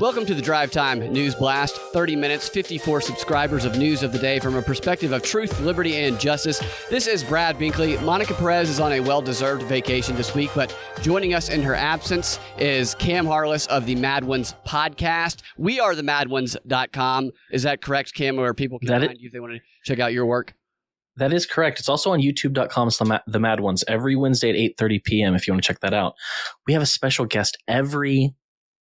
Welcome to the Drive Time News Blast. 30 minutes, 54 subscribers of news of the day from a perspective of truth, liberty, and justice. This is Brad Binkley. Monica Perez is on a well deserved vacation this week, but joining us in her absence is Cam Harless of the Mad Ones podcast. We are the madones.com. Is that correct, Cam, where people can That find it- you if they want to check out your work? That is correct. It's also on youtube.com slash the mad ones every Wednesday at 8.30 p.m. if you want to check that out. We have a special guest every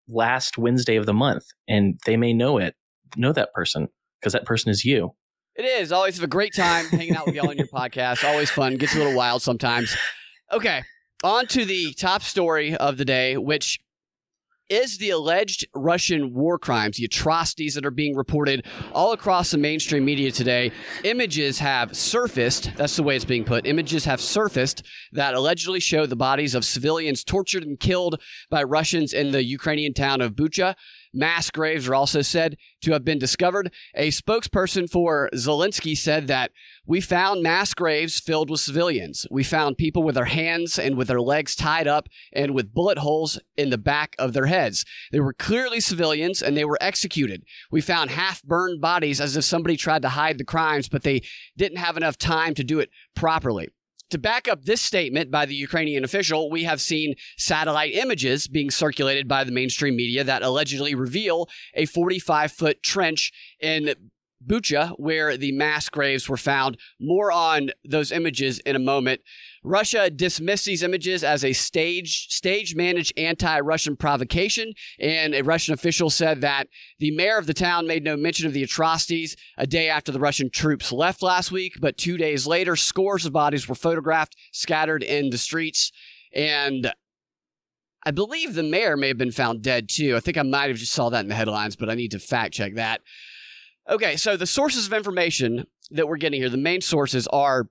last Wednesday of the month, and they may know it, know that person, because that person is you. It is. Always have a great time hanging out with y'all on your podcast. Always fun. Gets a little wild sometimes. Okay. On to the top story of the day, which is the alleged Russian war crimes, the atrocities that are being reported all across the mainstream media today. Images have surfaced, that's the way it's being put. Images have surfaced that allegedly show the bodies of civilians tortured and killed by Russians in the Ukrainian town of Bucha. Mass graves are also said to have been discovered. A spokesperson for Zelensky said that we found mass graves filled with civilians. We found people with their hands and with their legs tied up and with bullet holes in the back of their heads. They were clearly civilians and they were executed. We found half burned bodies as if somebody tried to hide the crimes, but they didn't have enough time to do it properly. To back up this statement by the Ukrainian official, we have seen satellite images being circulated by the mainstream media that allegedly reveal a 45 foot trench in Bucha, where the mass graves were found. More on those images in a moment. Russia dismissed these images as a stage stage managed anti-Russian provocation, and a Russian official said that the mayor of the town made no mention of the atrocities a day after the Russian troops left last week, but two days later, scores of bodies were photographed scattered in the streets, and I believe the mayor may have been found dead too. I think I might have just saw that in the headlines, but I need to fact check that. Okay, so the sources of information that we're getting here, the main sources are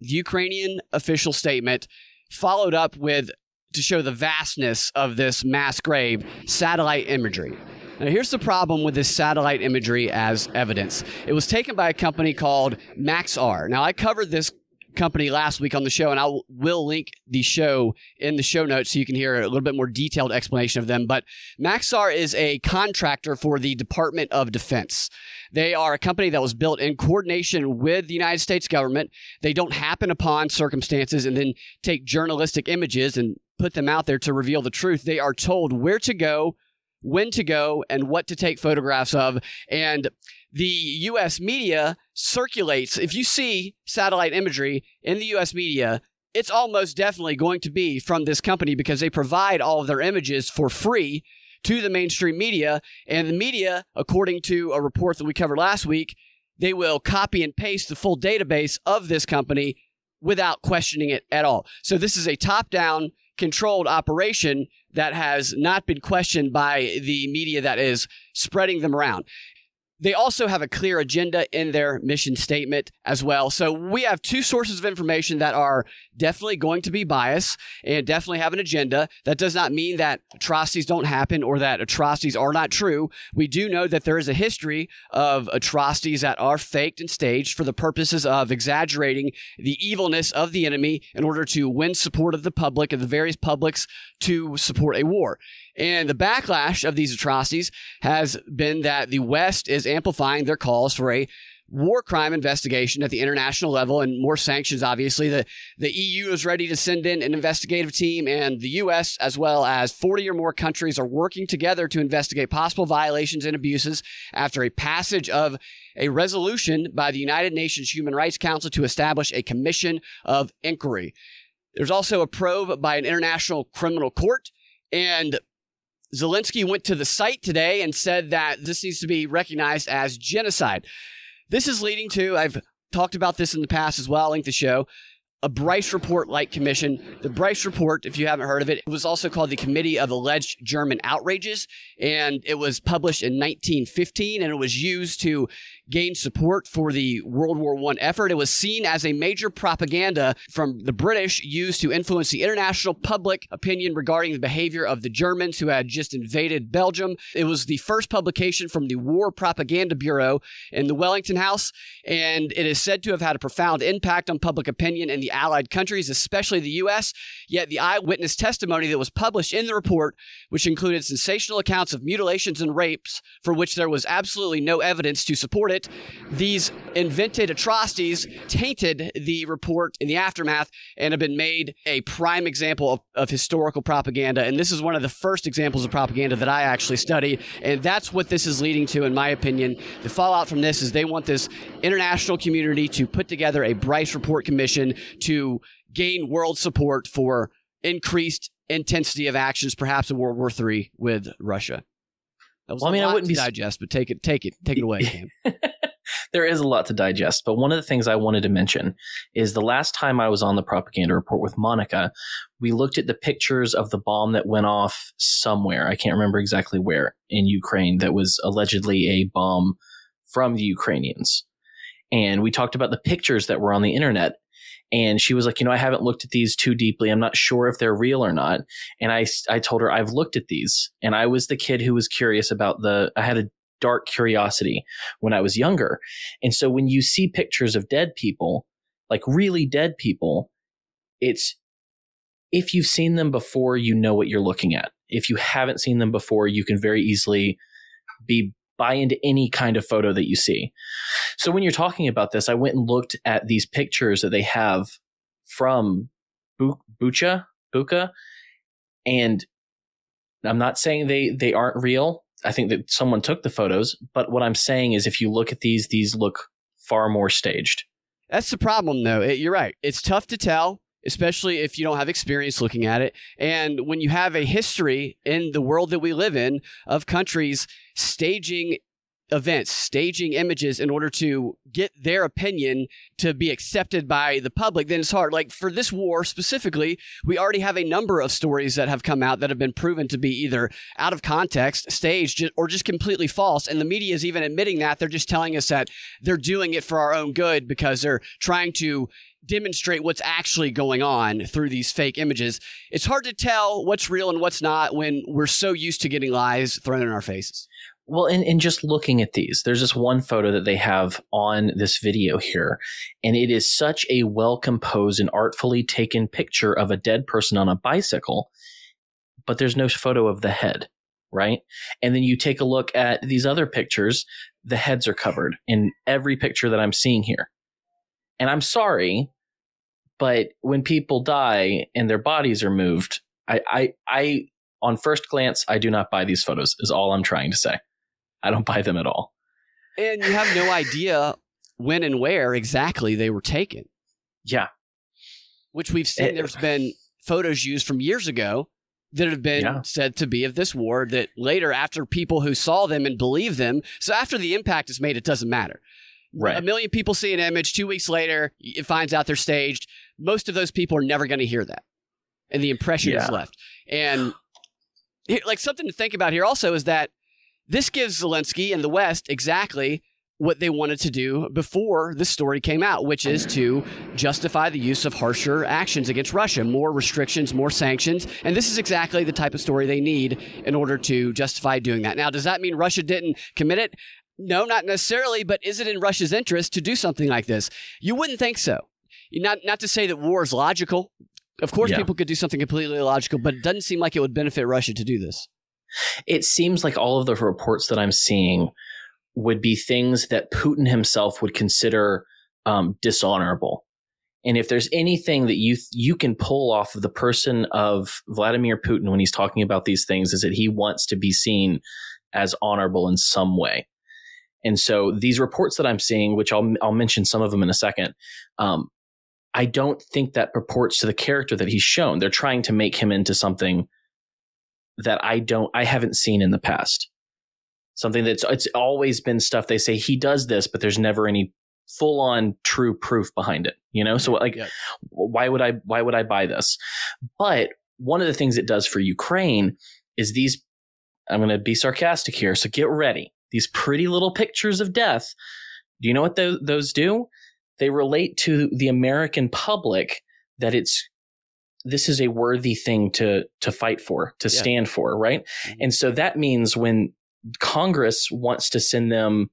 the Ukrainian official statement, followed up with to show the vastness of this mass grave satellite imagery. Now, here's the problem with this satellite imagery as evidence. It was taken by a company called Maxar. Now, I covered this company last week on the show, and I will- link the show in the show notes so you can hear a little bit more detailed explanation of them. But Maxar is a contractor for the Department of Defense. They are a company that was built in coordination with the United States government. They don't happen upon circumstances and then take journalistic images and put them out there to reveal the truth. They are told where to go, when to go, and what to take photographs of. And the US media circulates, if you see satellite imagery in the US media, it's almost definitely going to be from this company because they provide all of their images for free to the mainstream media. And the media, according to a report that we covered last week, they will copy and paste the full database of this company without questioning it at all. So this is a top down controlled operation that has not been questioned by the media that is spreading them around. They also have a clear agenda in their mission statement as well. So we have two sources of information that are definitely going to be biased and definitely have an agenda. That does not mean that atrocities don't happen or that atrocities are not true. We do know that there is a history of atrocities that are faked and staged for the purposes of exaggerating the evilness of the enemy in order to win support of the public and the various publics to support a war. And the backlash of these atrocities has been that the West is amplifying their calls for a war crime investigation at the international level and more sanctions obviously the the EU is ready to send in an investigative team and the US as well as 40 or more countries are working together to investigate possible violations and abuses after a passage of a resolution by the United Nations Human Rights Council to establish a commission of inquiry there's also a probe by an international criminal court and Zelensky went to the site today and said that this needs to be recognized as genocide. This is leading to, I've talked about this in the past as well, I link the show, a Bryce Report like commission. The Bryce Report, if you haven't heard of it, was also called the Committee of Alleged German Outrages, and it was published in 1915, and it was used to gain support for the World War I effort. It was seen as a major propaganda from the British used to influence the international public opinion regarding the behavior of the Germans who had just invaded Belgium. It was the first publication from the War Propaganda Bureau in the Wellington House, and it is said to have had a profound impact on public opinion in the Allied countries, especially the U.S. Yet the eyewitness testimony that was published in the report, which included sensational accounts of mutilations and rapes for which there was absolutely no evidence to support it, these invented atrocities tainted the report in the aftermath and have been made a prime example of, of historical propaganda. And this is one of the first examples of propaganda that I actually study. And that's what this is leading to, in my opinion. The fallout from this is they want this international community to put together a Bryce Report Commission to gain world support for increased intensity of actions, perhaps in World War III with Russia. That was Well, I mean, I wouldn't to be digest, but take it, take it, take it away, Cam. there is a lot to digest, but one of the things I wanted to mention is the last time I was on the propaganda report with Monica, we looked at the pictures of the bomb that went off somewhere. I can't remember exactly where in Ukraine that was allegedly a bomb from the Ukrainians. And we talked about the pictures that were on the internet. And she was like, you know, I haven't looked at these too deeply. I'm not sure if they're real or not. And I, I told her I've looked at these and I was the kid who was curious about the, I had a dark curiosity when I was younger. And so when you see pictures of dead people, like really dead people, it's if you've seen them before, you know what you're looking at. If you haven't seen them before, you can very easily be buy into any kind of photo that you see. So when you're talking about this, I went and looked at these pictures that they have from Bu- Bucha, Bucha, and I'm not saying they they aren't real. I think that someone took the photos, but what I'm saying is if you look at these, these look far more staged. That's the problem, though. It, you're right. It's tough to tell, especially if you don't have experience looking at it. And when you have a history in the world that we live in of countries staging events, staging images in order to get their opinion to be accepted by the public, then it's hard. Like for this war specifically, we already have a number of stories that have come out that have been proven to be either out of context, staged, or just completely false. And the media is even admitting that. They're just telling us that they're doing it for our own good because they're trying to demonstrate what's actually going on through these fake images. It's hard to tell what's real and what's not when we're so used to getting lies thrown in our faces. Well, and, and just looking at these, there's this one photo that they have on this video here, and it is such a well composed and artfully taken picture of a dead person on a bicycle, but there's no photo of the head, right? And then you take a look at these other pictures, the heads are covered in every picture that I'm seeing here. And I'm sorry, but when people die and their bodies are moved, I, I, I, on first glance, I do not buy these photos, is all I'm trying to say. I don't buy them at all. And you have no idea when and where exactly they were taken, Yeah. which we've seen Eh. there's been photos used from years ago that have been Yeah. said to be of this war that later after people who saw them and believed them so after the impact is made it doesn't matter Right. a million people see an image two weeks later it finds out they're staged most of those people are never going to hear that and the impression is left and here- like something to think about here also is that this gives zelensky and the west exactly what they wanted to do before this story came out, which is to justify the use of harsher actions against Russia, more restrictions, more sanctions. And this is exactly the type of story they need in order to justify doing that. Now, does that mean Russia didn't commit it? No, not necessarily, but is it in Russia's interest to do something like this? You wouldn't think so. Not, not to say that war is logical. Of course, Yeah. people could do something completely illogical, but it doesn't seem like it would benefit Russia to do this. It seems like all of the reports that I'm seeing would be things that Putin himself would consider um, dishonorable. And if there's anything that you you can pull off of the person of Vladimir Putin when he's talking about these things, is that he wants to be seen as honorable in some way. And so these reports that I'm seeing, which I'll I'll mention some of them in a second, um, I don't think that purports to the character that he's shown. They're trying to make him into something that I don't I haven't seen in the past. Something that's it's always been stuff they say he does this, but there's never any full on true proof behind it. You know, so like, Yeah. why would I why would I buy this? But one of the things it does for Ukraine is these. I'm going to be sarcastic here, so get ready. These pretty little pictures of death. Do you know what those, those do? They relate to the American public that it's this is a worthy thing to to fight for, to Yeah. stand for, right? Mhm. And so that means when Congress wants to send them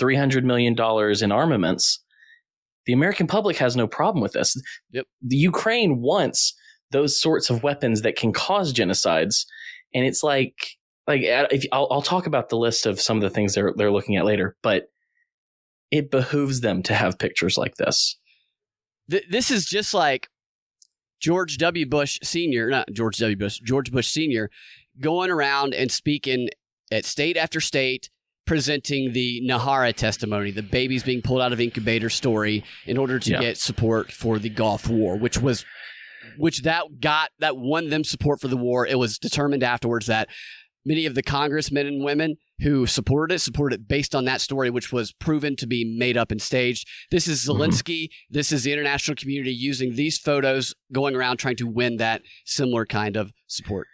$300 million in armaments, The American public has no problem with this. Yep. The Ukraine wants those sorts of weapons that can cause genocides, and it's like like uh, if I'll, I'll talk about the list of some of the things they're they're looking at later, but it behooves them to have pictures like this. Th- this is just like George W. Bush Sr., not George W. Bush, George Bush Sr., going around and speaking at state after state, presenting the Nayirah testimony, the babies being pulled out of incubator story, in order to Yeah. get support for the Gulf War, which was, which that got that won them support for the war. It was determined afterwards that many of the congressmen and women who supported it supported it based on that story, which was proven to be made up and staged. This is Mhm. Zelensky. This is the international community using these photos, going around trying to win that similar kind of support.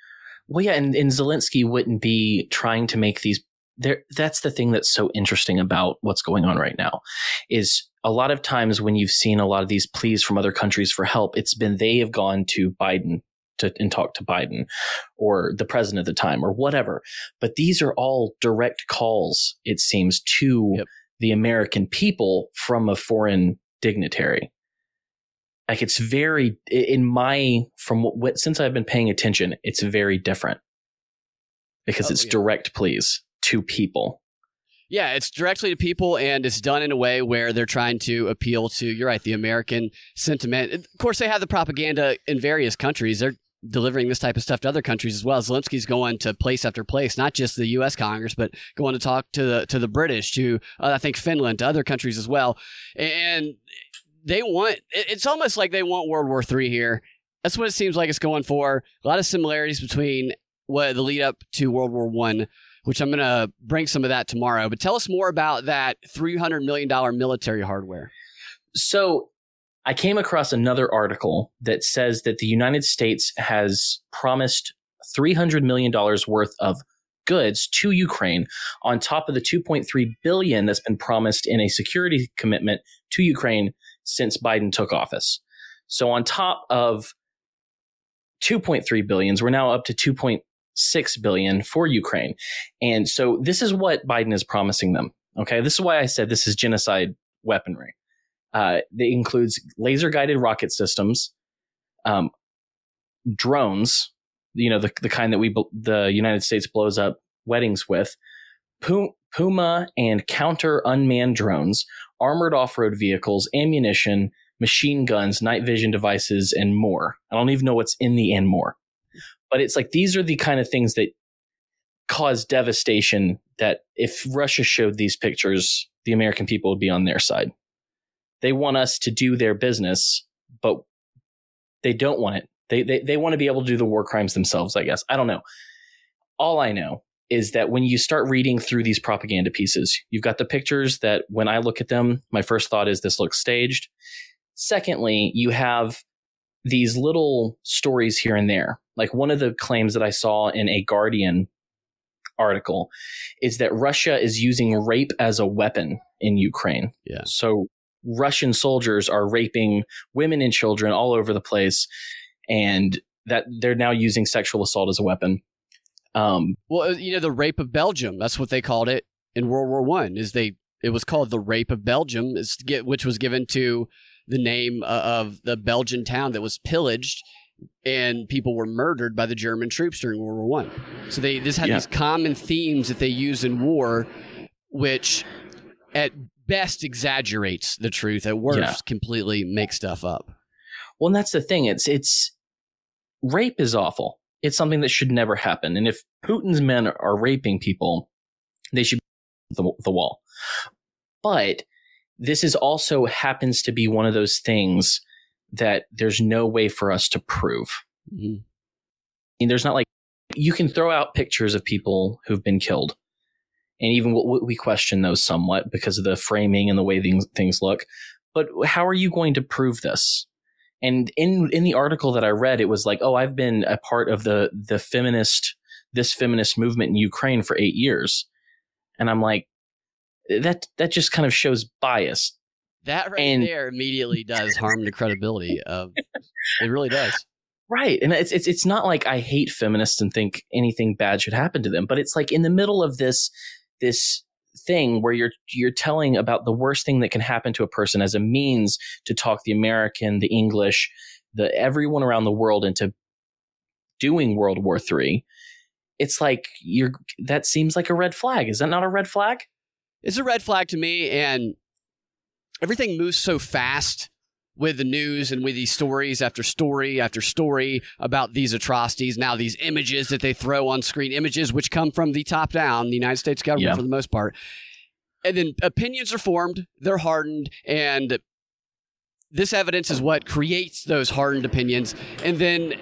Well, yeah, and, and Zelensky wouldn't be trying to make these. There, that's the thing that's so interesting about what's going on right now, is a lot of times when you've seen a lot of these pleas from other countries for help, it's been they have gone to Biden to and talk to Biden, or the president at the time, or whatever. But these are all direct calls, it seems, to Yep. the American people from a foreign dignitary. Like it's very in my from what, what since I've been paying attention, it's very different because Oh, it's yeah. direct pleas to people. Yeah, it's directly to people, and it's done in a way where they're trying to appeal to, you're right, the American sentiment. Of course, they have the propaganda in various countries. They're delivering this type of stuff to other countries as well. Zelensky's going to place after place, not just the U.S. Congress, but going to talk to the to the British, to uh, I think Finland, to other countries as well. And they want. It's almost like they want World War III here. That's what it seems like it's going for. A lot of similarities between what the lead up to World War One which I'm going to bring some of that tomorrow. But tell us more about that $300 million military hardware. So I came across another article that says that the United States has promised $300 million worth of goods to Ukraine on top of the 2.3 billion that's been promised in a security commitment to Ukraine since Biden took office. So on top of 2.3 billions, we're now up to 2.6 billion for Ukraine. And so this is what Biden is promising them. Okay. This is why I said this is genocide weaponry. Uh, includes laser guided rocket systems, um, drones, you know, the, the kind that we, the United States blows up weddings with, Puma and counter unmanned drones, armored off road vehicles, ammunition, machine guns, night vision devices, and more. I don't even know what's in the and more. But it's like these are the kind of things that cause devastation that if Russia showed these pictures, the American people would be on their side. They want us to do their business, but they don't want it. They, they, they want to be able to do the war crimes themselves, I guess. I don't know. All I know is that when you start reading through these propaganda pieces, you've got the pictures that when I look at them, my first thought is this looks staged. Secondly, you have these little stories here and there. Like one of the claims that I saw in a Guardian article is that Russia is using rape as a weapon in Ukraine. Yeah. So Russian soldiers are raping women and children all over the place, and that they're now using sexual assault as a weapon. Um, Well, uh, you know, the rape of Belgium, that's what they called it in World War One. Is they it was called the rape of Belgium, is to get, which was given to the name uh, of the Belgian town that was pillaged and people were murdered by the German troops during World War One. So they just had Yeah. these common themes that they use in war, which at best exaggerates the truth, at worst Yeah. completely makes stuff up. well, and that's the thing. It's it's rape is awful. It's something that should never happen. And if Putin's men are raping people, they should be the, the wall. But this is also happens to be one of those things that there's no way for us to prove. Mhm. I mean, there's not like you can throw out pictures of people who've been killed, and even we we question those somewhat because of the framing and the way things things look. But how are you going to prove this? And in in the article that I read, it was like, oh, I've been a part of the the feminist this feminist movement in Ukraine for eight years, and I'm like, that that just kind of shows bias. That right And- there immediately does harm the credibility of. It really does. Right. And it's, it's it's not like I hate feminists and think anything bad should happen to them, but it's like in the middle of this this thing where you're you're telling about the worst thing that can happen to a person as a means to talk the American, the English, the everyone around the world into doing World War Three, it's like you're that seems like a red flag. Is that not a red flag? It's a red flag to me, and everything moves so fast with the news and with these stories after story after story about these atrocities. Now, these images that they throw on screen, images which come from the top down, the United States government Yeah. for the most part. And then opinions are formed, they're hardened, and this evidence is what creates those hardened opinions. And then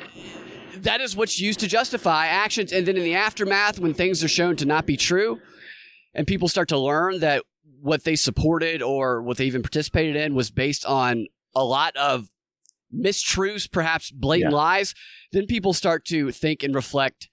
that is what's used to justify actions. And then in the aftermath, when things are shown to not be true, and people start to learn that what they supported or what they even participated in was based on a lot of mistruths, perhaps blatant Yeah. lies, then people start to think and reflect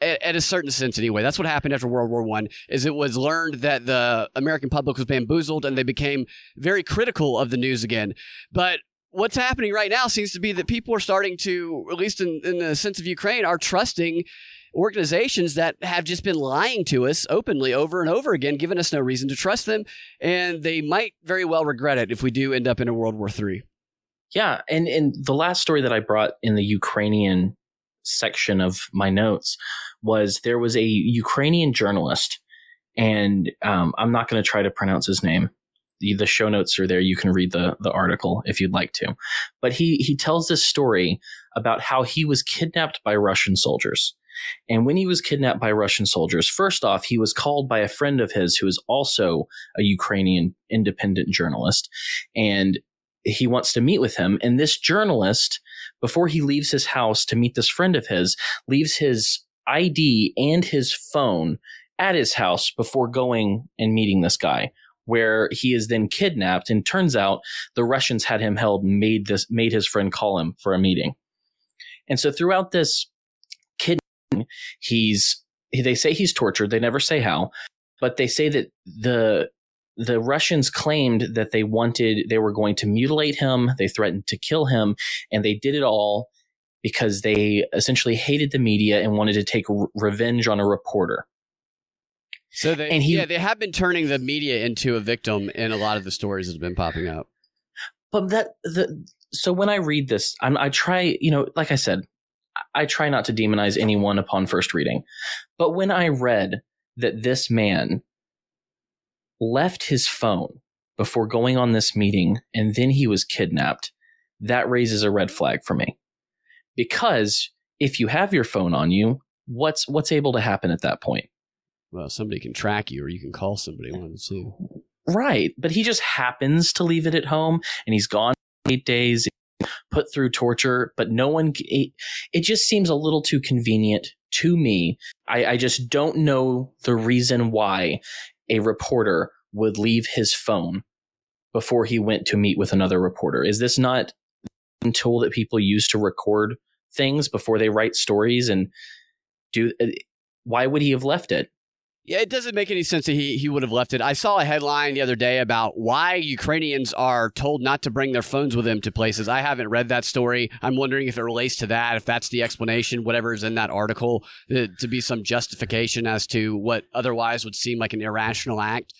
at, at a certain sense anyway. That's what happened after World War One. Is it was learned that the American public was bamboozled and they became very critical of the news again. But what's happening right now seems to be that people are starting to, at least in, in the sense of Ukraine, are trusting organizations that have just been lying to us openly over and over again, giving us no reason to trust them, and they might very well regret it if we do end up in a World War III. Yeah, and and the last story that I brought in the Ukrainian section of my notes was there was a Ukrainian journalist, and um, I'm not going to try to pronounce his name. The, the show notes are there. You can read the the article if you'd like to. But he he tells this story about how he was kidnapped by Russian soldiers. And when he was kidnapped by Russian soldiers, first off, he was called by a friend of his who is also a Ukrainian independent journalist. And he wants to meet with him. And this journalist, before he leaves his house to meet this friend of his, leaves his ID and his phone at his house before going and meeting this guy, where he is then kidnapped. And turns out the Russians had him held made this, made his friend call him for a meeting. And so throughout this he's, they say he's tortured. They never say how, but they say that the the Russians claimed that they wanted, they were going to mutilate him, they threatened to kill him, and they did it all because they essentially hated the media and wanted to take re- revenge on a reporter. So they, And he- yeah, they have been turning the media into a victim in a lot of the stories that have been popping up. But that, the, so when I read this, I'm, I try, you know, like I said, I try not to demonize anyone upon first reading. But when I read that this man left his phone before going on this meeting and then he was kidnapped, that raises a red flag for me. Because if you have your phone on you, what's what's able to happen at that point? Well, somebody can track you, or you can call somebody one of the. Right, but he just happens to leave it at home and he's gone 8 days put through torture, but no one it, it just seems a little too convenient to me. I, I just don't know the reason why a reporter would leave his phone before he went to meet with another reporter. Is this not a tool that people use to record things before they write stories and do uh, why would he have left it? Yeah, it doesn't make any sense that he, he would have left it. I saw a headline the other day about why Ukrainians are told not to bring their phones with them to places. I haven't read that story. I'm wondering if it relates to that, if that's the explanation, whatever is in that article, uh, to be some justification as to what otherwise would seem like an irrational act.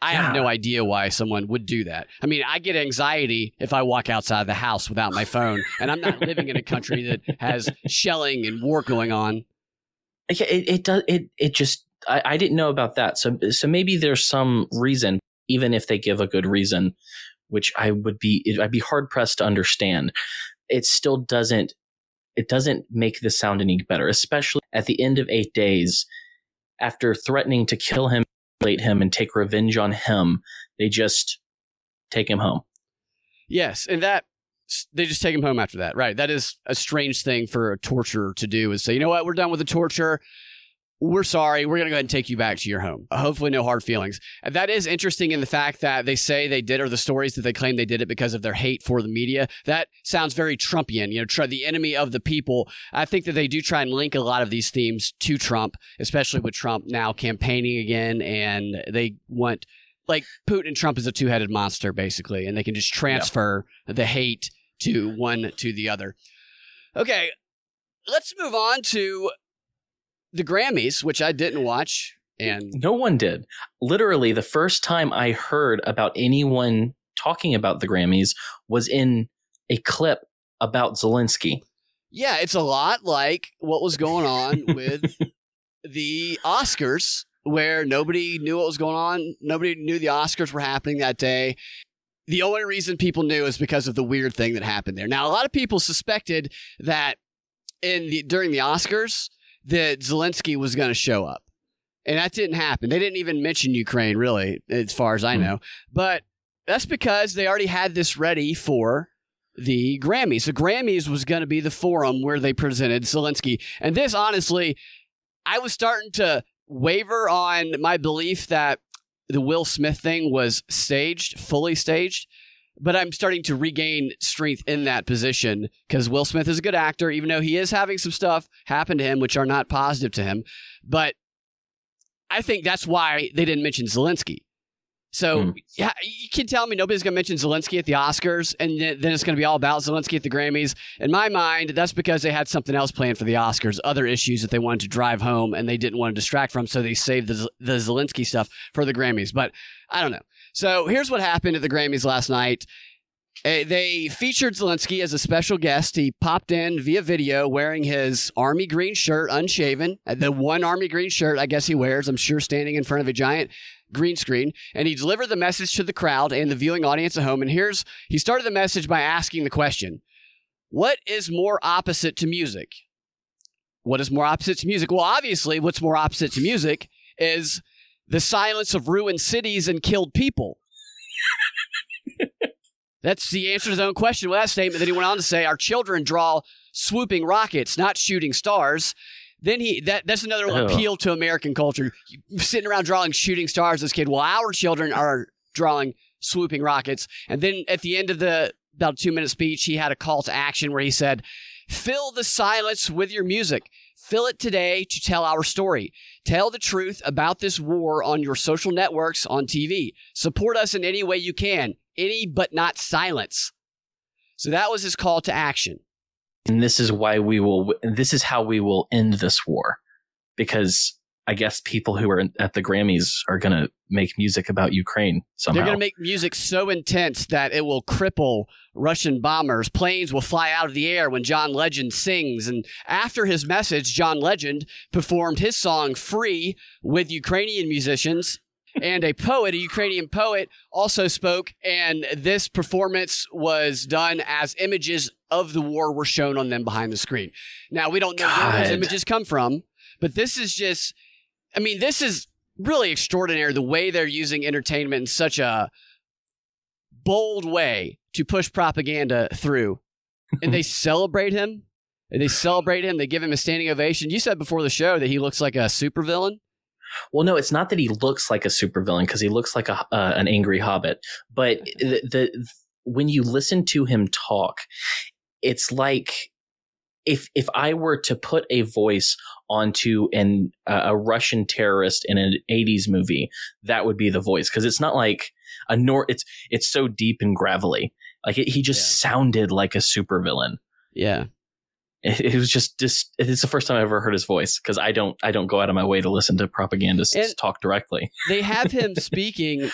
I have no idea why someone would do that. I mean, I get anxiety if I walk outside of the house without my phone, and I'm not living in a country that has shelling and war going on. Yeah, it, it does it it just I, I didn't know about that. So so maybe there's some reason, even if they give a good reason, which I would be I'd be hard pressed to understand. It still doesn't it doesn't make this sound any better, especially at the end of eight days, after threatening to kill him, mutilate him, and take revenge on him, they just take him home. Yes, and that they just take him home after that. Right. That is a strange thing for a torturer to do is say, you know what, we're done with the torture. We're sorry. We're going to go ahead and take you back to your home. Hopefully, no hard feelings. And that is interesting in the fact that they say they did, or the stories that they claim they did it because of their hate for the media. That sounds very Trumpian, you know, try, the enemy of the people. I think that they do try and link a lot of these themes to Trump, especially with Trump now campaigning again. And they want, like, Putin and Trump is a two headed monster, basically, and they can just transfer the hate to one to the other. Okay, let's move on to the Grammys, which I didn't watch. And no one did. Literally, the first time I heard about anyone talking about the Grammys was in a clip about Zelensky. Yeah, it's a lot like what was going on with the Oscars, where nobody knew what was going on. Nobody knew the Oscars were happening that day. The only reason people knew is because of the weird thing that happened there. Now, a lot of people suspected that in the during the Oscars that Zelensky was going to show up, and that didn't happen. They didn't even mention Ukraine, really, as far as I Hmm. know. But that's because they already had this ready for the Grammys. The Grammys was going to be the forum where they presented Zelensky. And this, honestly, I was starting to waver on my belief that the Will Smith thing was staged, fully staged. But I'm starting to regain strength in that position because Will Smith is a good actor, even though he is having some stuff happen to him which are not positive to him. But I think that's why they didn't mention Zelensky. So Hmm. yeah, you can tell me nobody's going to mention Zelensky at the Oscars, and then then it's going to be all about Zelensky at the Grammys. In my mind, that's because they had something else planned for the Oscars, other issues that they wanted to drive home, and they didn't want to distract from, so they saved the the Zelensky stuff for the Grammys. But I don't know. So here's what happened at the Grammys last night. Eh, They featured Zelensky as a special guest. He popped in via video wearing his army green shirt, unshaven. Uh, The one army green shirt I guess he wears, I'm sure, standing in front of a giant green screen. And he delivered the message to the crowd and the viewing audience at home. And here's, he started the message by asking the question What is more opposite to music? What is more opposite to music? Well, obviously, what's more opposite to music is the silence of ruined cities and killed people. That's the answer to his own question with that statement. Then he went on to say, "Our children draw swooping rockets, not shooting stars." Then he that that's another Oh. appeal to American culture. Sitting around drawing shooting stars as a kid. Well, our children are drawing swooping rockets. And then at the end of the about two minute speech, he had a call to action where he said, "Fill the silence with your music." Fill it today to tell our story. Tell the truth about this war on your social networks, on TV. Support us in any way you can. Any but not silence. So that was his call to action. And this is why we will, this is how we will end this war. Because I guess people who are at the Grammys are going to make music about Ukraine somehow. They're going to make music so intense that it will cripple Russian bombers. Planes will fly out of the air when John Legend sings. And after his message, John Legend performed his song Free with Ukrainian musicians. and a poet, a Ukrainian poet, also spoke. And this performance was done as images of the war were shown on them behind the screen. Now, we don't know where those images come from, but this is just, I mean, this is really extraordinary the way they're using entertainment in such a bold way to push propaganda through. and they celebrate him. They celebrate him. They give him a standing ovation. You said before the show that he looks like a supervillain. Well, no, it's not that he looks like a supervillain because he looks like a uh, an angry hobbit. But the, the when you listen to him talk, it's like if if I were to put a voice onto an uh, a Russian terrorist in an '80s movie, that would be the voice because it's not like a nor. It's it's so deep and gravelly. Like it, he just sounded like a supervillain. Yeah. It, it was just just it's the first time I ever heard his voice because I don't I don't go out of my way to listen to propagandists And- talk directly. They have him speaking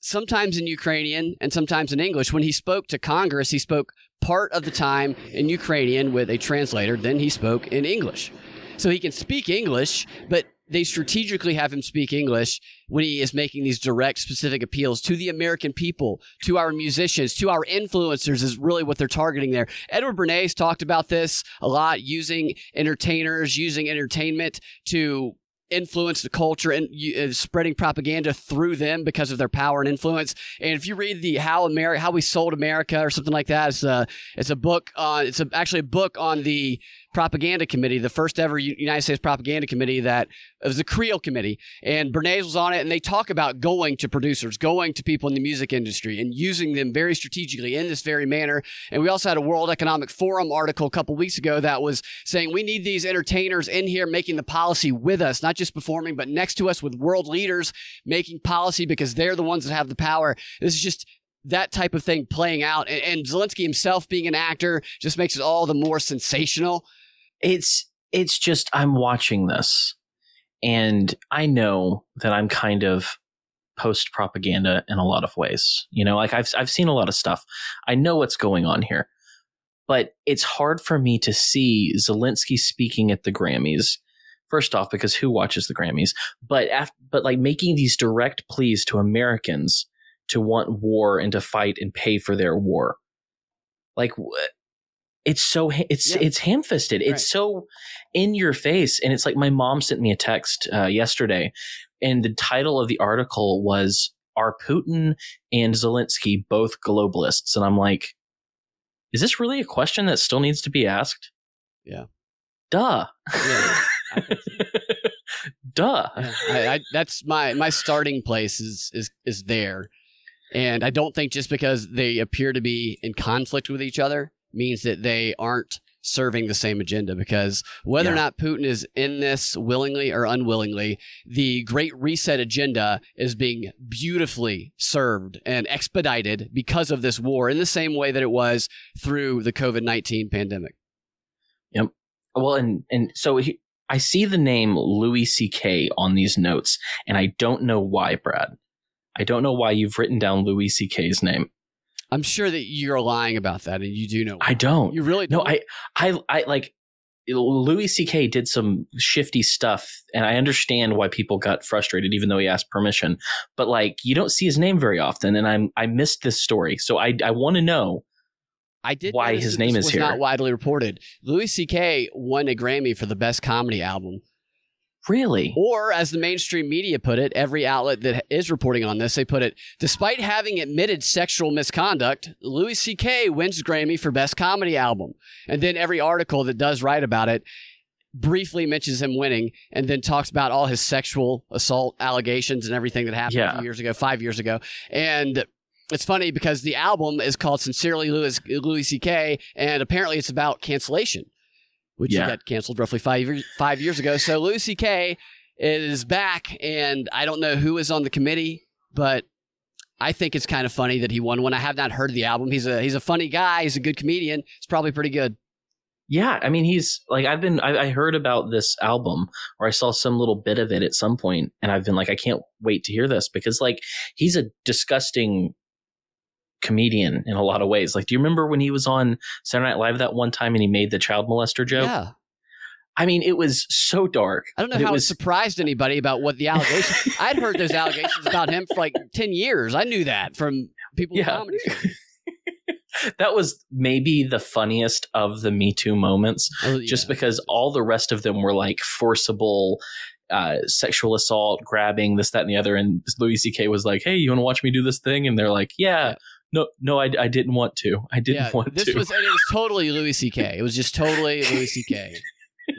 sometimes in Ukrainian and sometimes in English. When he spoke to Congress, he spoke part of the time in Ukrainian with a translator, then he spoke in English. So he can speak English, but they strategically have him speak English when he is making these direct, specific appeals to the American people, to our musicians, to our influencers, is really what they're targeting there. Edward Bernays talked about this a lot, using entertainers, using entertainment to influence the culture and uh, spreading propaganda through them because of their power and influence. And if you read the how America, how we sold America or something like that, it's a it's a book on it's a, actually a book on the propaganda committee, the first ever United States propaganda committee that was the Creel committee, and Bernays was on it, and they talk about going to producers, going to people in the music industry, and using them very strategically in this very manner. And we also had a World Economic Forum article a couple weeks ago that was saying we need these entertainers in here making the policy with us, not just performing, but next to us with world leaders making policy because they're the ones that have the power. This is just that type of thing playing out. And, and Zelensky himself being an actor just makes it all the more sensational. It's it's just I'm watching this and I know that I'm kind of post propaganda in a lot of ways. You know, like I've I've seen a lot of stuff. I know what's going on here. But it's hard for me to see Zelensky speaking at the Grammys. First off, because who watches the Grammys? But after, but like making these direct pleas to Americans to want war and to fight and pay for their war. Like it's so it's yeah. it's ham fisted. Right. It's so in your face, and it's like my mom sent me a text uh, yesterday, and the title of the article was "Are Putin and Zelensky both globalists?" And I'm like, is this really a question that still needs to be asked? Yeah. Duh. Yeah. Duh. Yeah, I, I, that's my my starting place is is is there, and I don't think just because they appear to be in conflict with each other means that they aren't serving the same agenda because whether yeah. or not Putin is in this willingly or unwillingly, the Great Reset agenda is being beautifully served and expedited because of this war in the same way that it was through the COVID 19 pandemic. Yep. Well, and, and so he, I see the name Louis C.K. on these notes, and I don't know why, Brad. I don't know why you've written down Louis C.K.'s name. I'm sure that you're lying about that, and you do know. I don't. You really don't. No, I, I, I like. Louis C.K. did some shifty stuff, and I understand why people got frustrated, even though he asked permission. But like, you don't see his name very often, and I'm I missed this story, so I I want to know. I did why his name is here. Not widely reported. Louis C.K. won a Grammy for the best comedy album Really? Or, as the mainstream media put it, every outlet that is reporting on this, they put it, despite having admitted sexual misconduct, Louis C.K. wins Grammy for Best Comedy Album. And then every article that does write about it briefly mentions him winning and then talks about all his sexual assault allegations and everything that happened yeah. a few years ago, five years ago. And it's funny because the album is called Sincerely Louis, Louis C.K., and apparently it's about cancellation which yeah. got canceled roughly five years, five years ago. So Louis C.K. is back, and I don't know who is on the committee, but I think it's kind of funny that he won one. I have not heard the album. He's a he's a funny guy. He's a good comedian. It's probably pretty good. Yeah, I mean, he's like I've been I, I heard about this album, or I saw some little bit of it at some point, and I've been like, I can't wait to hear this because like he's a disgusting comedian in a lot of ways. Like, do you remember when he was on Saturday Night Live that one time and he made the child molester joke? Yeah. I mean, it was so dark. I don't know how it, was... surprised anybody about what the allegations. I'd heard those allegations about him for like ten years. I knew that from people yeah. comedy. that was maybe the funniest of the Me Too moments, oh, yeah. just because all the rest of them were like forcible uh, sexual assault, grabbing, this, that, and the other. And Louis C.K. was like, "Hey, you want to watch me do this thing?" And they're like, "Yeah." No, no, I, I didn't want to. I didn't yeah, want this to. This was, it was totally Louis C.K. It was just totally Louis C.K.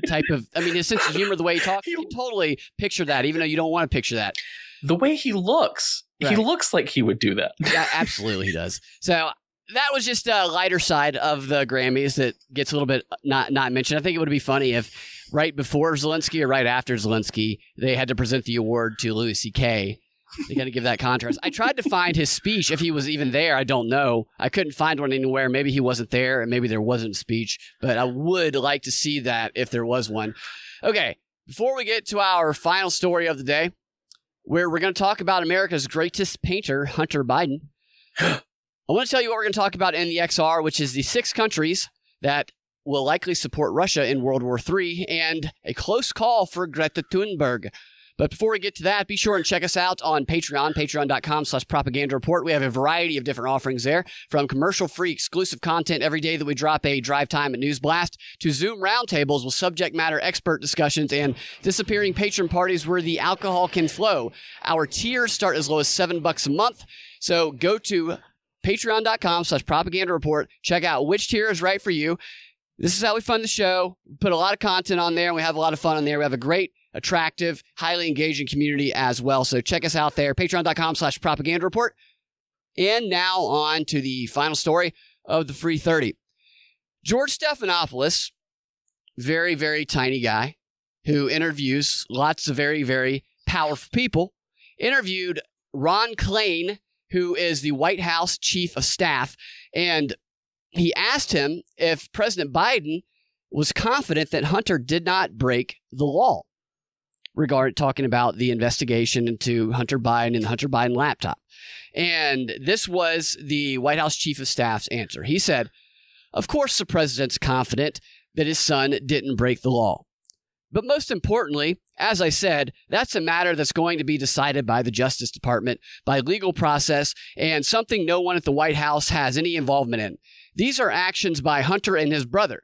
Type of, I mean, his sense of humor, the way he talks, you totally picture that, even though you don't want to picture that. The way he looks, right. he looks like he would do that. yeah, absolutely, he does. So that was just a lighter side of the Grammys that gets a little bit not not mentioned. I think it would be funny if right before Zelensky or right after Zelensky, they had to present the award to Louis C.K. They got to give that contrast. I tried to find his speech if he was even there. I don't know. I couldn't find one anywhere. Maybe he wasn't there, and maybe there wasn't speech. But I would like to see that if there was one. Okay, before we get to our final story of the day, where we're going to talk about America's greatest painter, Hunter Biden. I want to tell you what we're going to talk about in the XR, which is the six countries that will likely support Russia in World War III and a close call for Greta Thunberg. But before we get to that, be sure and check us out on Patreon, patreon.com slash propaganda report. We have a variety of different offerings there, from commercial free exclusive content every day that we drop a drive time at News Blast to Zoom roundtables with subject matter expert discussions and disappearing patron parties where the alcohol can flow. Our tiers start as low as seven bucks a month. So go to patreon.com slash propaganda report. Check out which tier is right for you. This is how we fund the show. We put a lot of content on there and we have a lot of fun on there. We have a great attractive, highly engaging community as well. So check us out there, patreon.com slash propaganda report. And now on to the final story of the free 30. George Stephanopoulos, very, very tiny guy who interviews lots of very, very powerful people, interviewed Ron Klain, who is the White House chief of staff, and he asked him if President Biden was confident that Hunter did not break the law. Regard talking about the investigation into Hunter Biden and the Hunter Biden laptop. And this was the White House chief of staff's answer. He said, "Of course the president's confident that his son didn't break the law. But most importantly, as I said, that's a matter that's going to be decided by the Justice Department, by legal process, and something no one at the White House has any involvement in. These are actions by Hunter and his brother.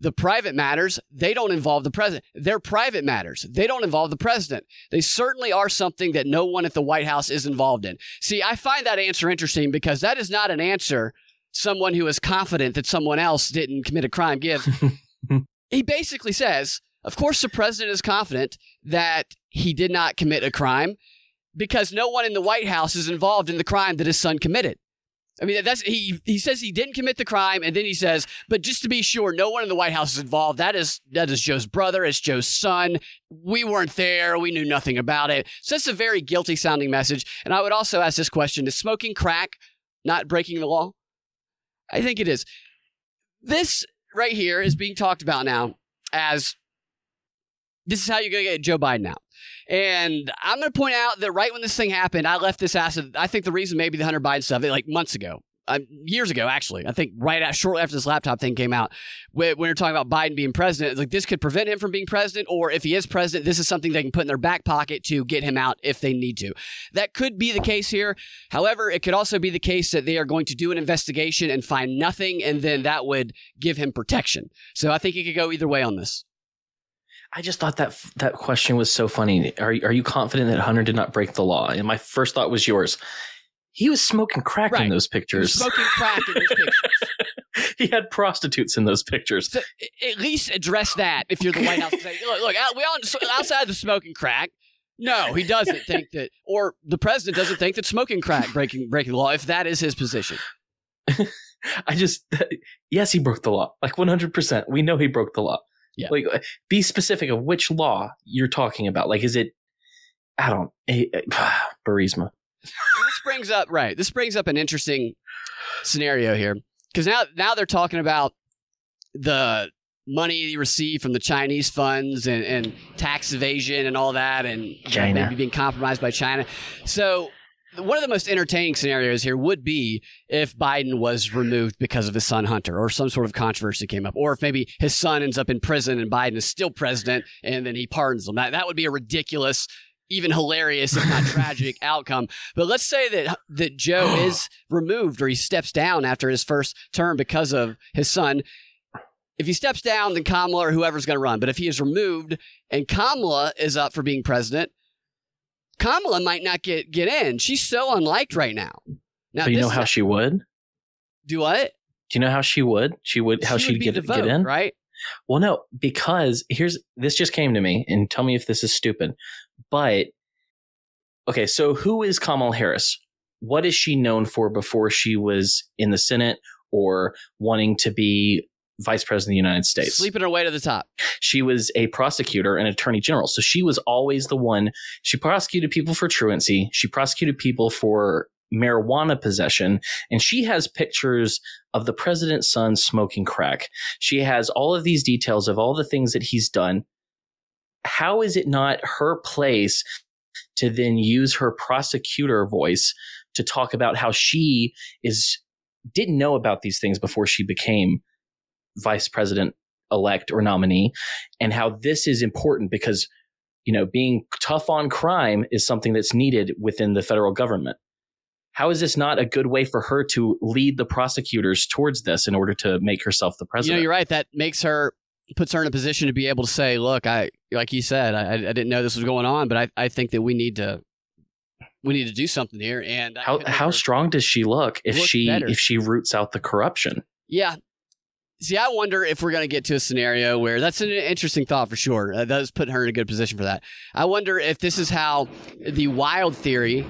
The private matters, they don't involve the president. They're private matters. They don't involve the president. They certainly are something that no one at the White House is involved in. See, I find that answer interesting because that is not an answer someone who is confident that someone else didn't commit a crime gives. he basically says, of course, the president is confident that he did not commit a crime because no one in the White House is involved in the crime that his son committed. I mean, that's he. He says he didn't commit the crime, and then he says, "But just to be sure, no one in the White House is involved. That is that is Joe's brother. It's Joe's son. We weren't there. We knew nothing about it." So that's a very guilty sounding message. And I would also ask this question: Is smoking crack not breaking the law? I think it is. This right here is being talked about now as this is how you're going to get Joe Biden out. And I'm going to point out that right when this thing happened, I left this acid. I think the reason maybe the Hunter Biden stuff, like months ago, uh, years ago, actually, I think right shortly after this laptop thing came out, when, when we are talking about Biden being president, like this could prevent him from being president, or if he is president, this is something they can put in their back pocket to get him out if they need to. That could be the case here. However, it could also be the case that they are going to do an investigation and find nothing, and then that would give him protection. So I think it could go either way on this. I just thought that that question was so funny. Are are you confident that Hunter did not break the law? And my first thought was yours. He was smoking crack right. in those pictures. Smoking crack in those pictures. he had prostitutes in those pictures. So, at least address that if you're the White House. Say, look, look, we all outside the smoking crack. No, he doesn't think that, or the president doesn't think that smoking crack breaking breaking the law. If that is his position. I just, yes, he broke the law. Like 100%. We know he broke the law. Yeah. Like, uh, be specific of which law you're talking about. Like, is it, I don't, uh, Burisma. this brings up, right. This brings up an interesting scenario here. Because now, now they're talking about the money he received from the Chinese funds and, and tax evasion and all that, and China. maybe being compromised by China. So one of the most entertaining scenarios here would be if Biden was removed because of his son Hunter or some sort of controversy came up, or if maybe his son ends up in prison and Biden is still president and then he pardons him. That, that would be a ridiculous, even hilarious, if not tragic outcome. But let's say that, that Joe is removed or he steps down after his first term because of his son. If he steps down, then Kamala or whoever's going to run. But if he is removed and Kamala is up for being president, Kamala might not get get in. She's so unliked right now. Now, but you know how she would? Do what? Do you know how she would? She would how she would she'd get vote, get in, right? Well, no, because here's this just came to me, and tell me if this is stupid. But okay, so who is Kamala Harris? What is she known for before she was in the Senate or wanting to be vice president of the United States. Sleeping her way to the top. She was a prosecutor and attorney general. So she was always the one. She prosecuted people for truancy. She prosecuted people for marijuana possession. And she has pictures of the president's son smoking crack. She has all of these details of all the things that he's done. How is it not her place to then use her prosecutor voice to talk about how she is didn't know about these things before she became vice president elect or nominee and how this is important because you know being tough on crime is something that's needed within the federal government. How is this not a good way for her to lead the prosecutors towards this in order to make herself the president you know you're right. That makes her puts her in a position to be able to say look i like you said i, I didn't know this was going on but I, I think that we need to we need to do something here and how how strong does she look if she better. if she roots out the corruption? Yeah See, I wonder if we're going to get to a scenario where that's an interesting thought for sure. Uh, that does put her in a good position for that. I wonder if this is how the wild theory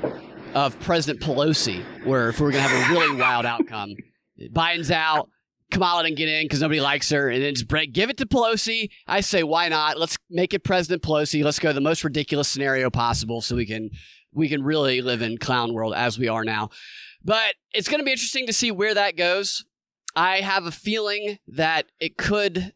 of President Pelosi, where if we're going to have a really wild outcome, Biden's out, Kamala didn't get in because nobody likes her, and then just break, give it to Pelosi. I say, why not? Let's make it President Pelosi. Let's go the most ridiculous scenario possible so we can we can really live in clown world as we are now. But it's going to be interesting to see where that goes. I have a feeling that it could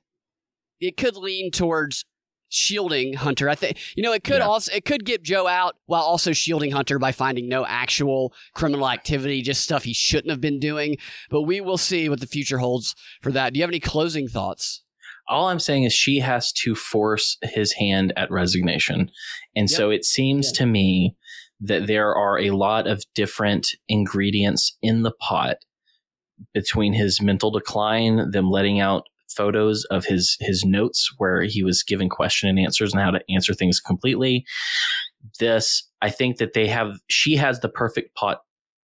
it could lean towards shielding Hunter. I think you know it could Yeah. also it could get Joe out while also shielding Hunter by finding no actual criminal activity, just stuff he shouldn't have been doing. But we will see what the future holds for that. Do you have any closing thoughts? all I'm saying is she has to force his hand at resignation. And so it seems Yeah. to me that there are a lot of different ingredients in the pot between his mental decline, them letting out photos of his his notes where he was given question and answers and how to answer things completely. This, I think that they have she has the perfect pot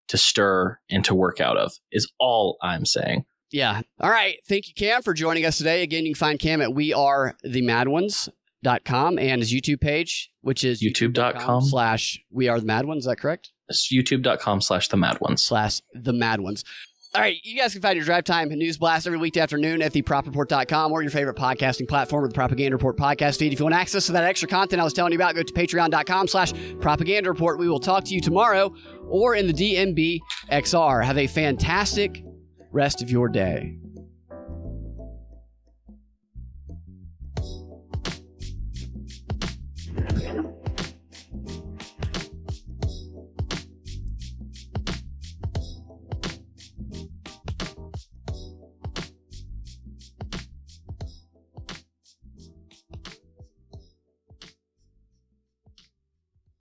to stir and to work out of is all I'm saying. Yeah. All right. Thank you, Cam, for joining us today. Again, you can find Cam at we are the mad ones.com and his YouTube page, which is YouTube.com. slash we are the mad ones. Is that correct? It's youtube.com slash the mad ones. slash the mad ones. All right, you guys can find your drive time news blast every weekday afternoon at thepropreport.com or your favorite podcasting platform or the Propaganda Report podcast feed. If you want access to that extra content I was telling you about, go to patreon.com slash propaganda report. We will talk to you tomorrow or in the DNB XR. Have a fantastic rest of your day.